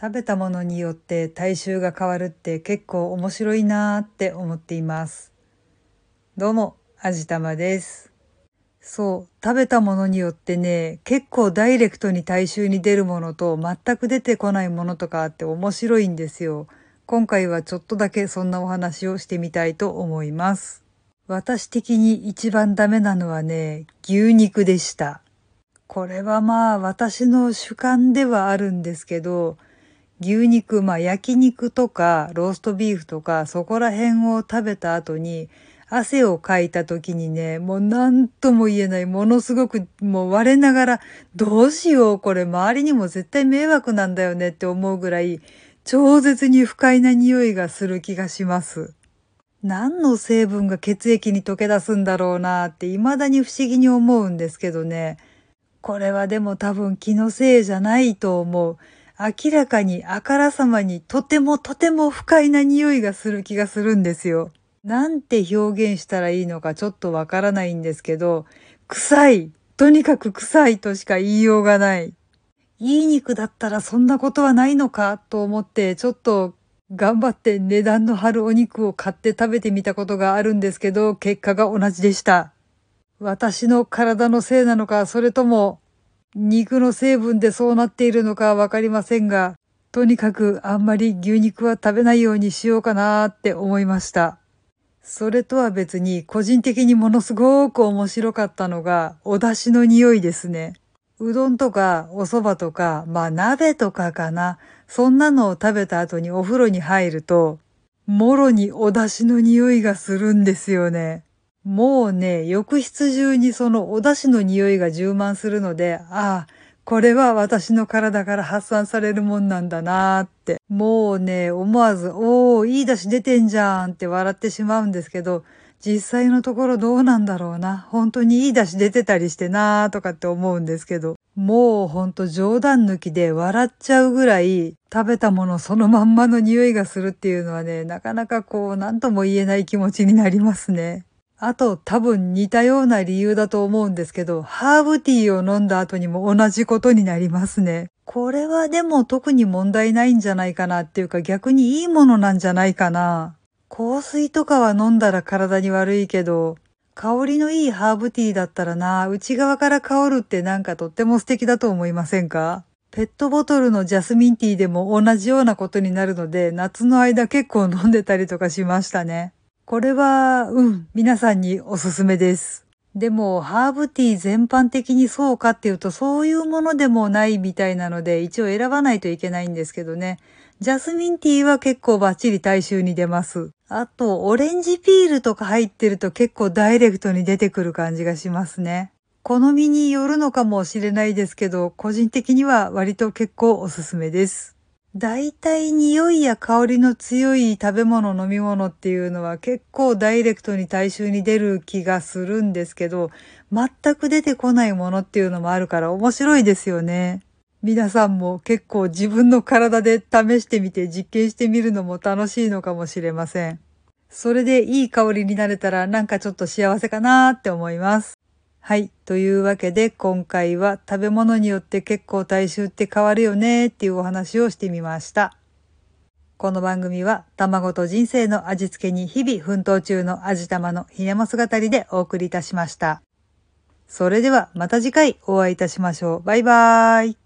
食べたものによって体臭が変わるって結構面白いなーって思っています。どうも、あじたまです。そう、食べたものによってね、結構ダイレクトに体臭に出るものと全く出てこないものとかあって面白いんですよ。今回はちょっとだけそんなお話をしてみたいと思います。私的に一番ダメなのはね、牛肉でした。これはまあ私の主観ではあるんですけど、牛肉、まあ焼肉とかローストビーフとかそこら辺を食べた後に汗をかいた時にね、もう何とも言えない、ものすごくもう我ながらどうしようこれ周りにも絶対迷惑なんだよねって思うぐらい超絶に不快な匂いがする気がします。何の成分が血液に溶け出すんだろうなって未だに不思議に思うんですけどね。これはでも多分気のせいじゃないと思う。明らかにあからさまにとてもとても不快な匂いがする気がするんですよ。なんて表現したらいいのかちょっとわからないんですけど、臭い。とにかく臭いとしか言いようがない。いい肉だったらそんなことはないのかと思ってちょっと頑張って値段の張るお肉を買って食べてみたことがあるんですけど、結果が同じでした。私の体のせいなのか、それとも肉の成分でそうなっているのかわかりませんが、とにかくあんまり牛肉は食べないようにしようかなって思いました。それとは別に個人的にものすごく面白かったのがお出汁の匂いですね。うどんとかお蕎麦とか、まあ鍋とかかな。そんなのを食べた後にお風呂に入ると、もろにお出汁の匂いがするんですよね。もうね、浴室中にそのお出汁の匂いが充満するので、ああ、これは私の体から発散されるもんなんだなーって。もうね、思わず、おー、いい出汁出てんじゃんって笑ってしまうんですけど、実際のところどうなんだろうな。本当にいい出汁出てたりしてなーとかって思うんですけど。もうほんと冗談抜きで笑っちゃうぐらい食べたものそのまんまの匂いがするっていうのはね、なかなかこう何とも言えない気持ちになりますね。あと多分似たような理由だと思うんですけど、ハーブティーを飲んだ後にも同じことになりますね。これはでも特に問題ないんじゃないかなっていうか逆にいいものなんじゃないかな。香水とかは飲んだら体に悪いけど、香りのいいハーブティーだったらな、内側から香るってなんかとっても素敵だと思いませんか？ペットボトルのジャスミンティーでも同じようなことになるので、夏の間結構飲んでたりとかしましたね。これは、うん、皆さんにおすすめです。でも、ハーブティー全般的にそうかっていうと、そういうものでもないみたいなので、一応選ばないといけないんですけどね。ジャスミンティーは結構バッチリ大衆に出ます。あと、オレンジピールとか入ってると結構ダイレクトに出てくる感じがしますね。好みによるのかもしれないですけど、個人的には割と結構おすすめです。大体匂いや香りの強い食べ物飲み物っていうのは結構ダイレクトに大衆に出る気がするんですけど、全く出てこないものっていうのもあるから面白いですよね。皆さんも結構自分の体で試してみて実験してみるのも楽しいのかもしれません。それでいい香りになれたらなんかちょっと幸せかなーって思います。はい。というわけで今回は食べ物によって結構体臭って変わるよねっていうお話をしてみました。この番組は卵と人生の味付けに日々奮闘中の味玉のひねも姿りでお送りいたしました。それではまた次回お会いいたしましょう。バイバーイ。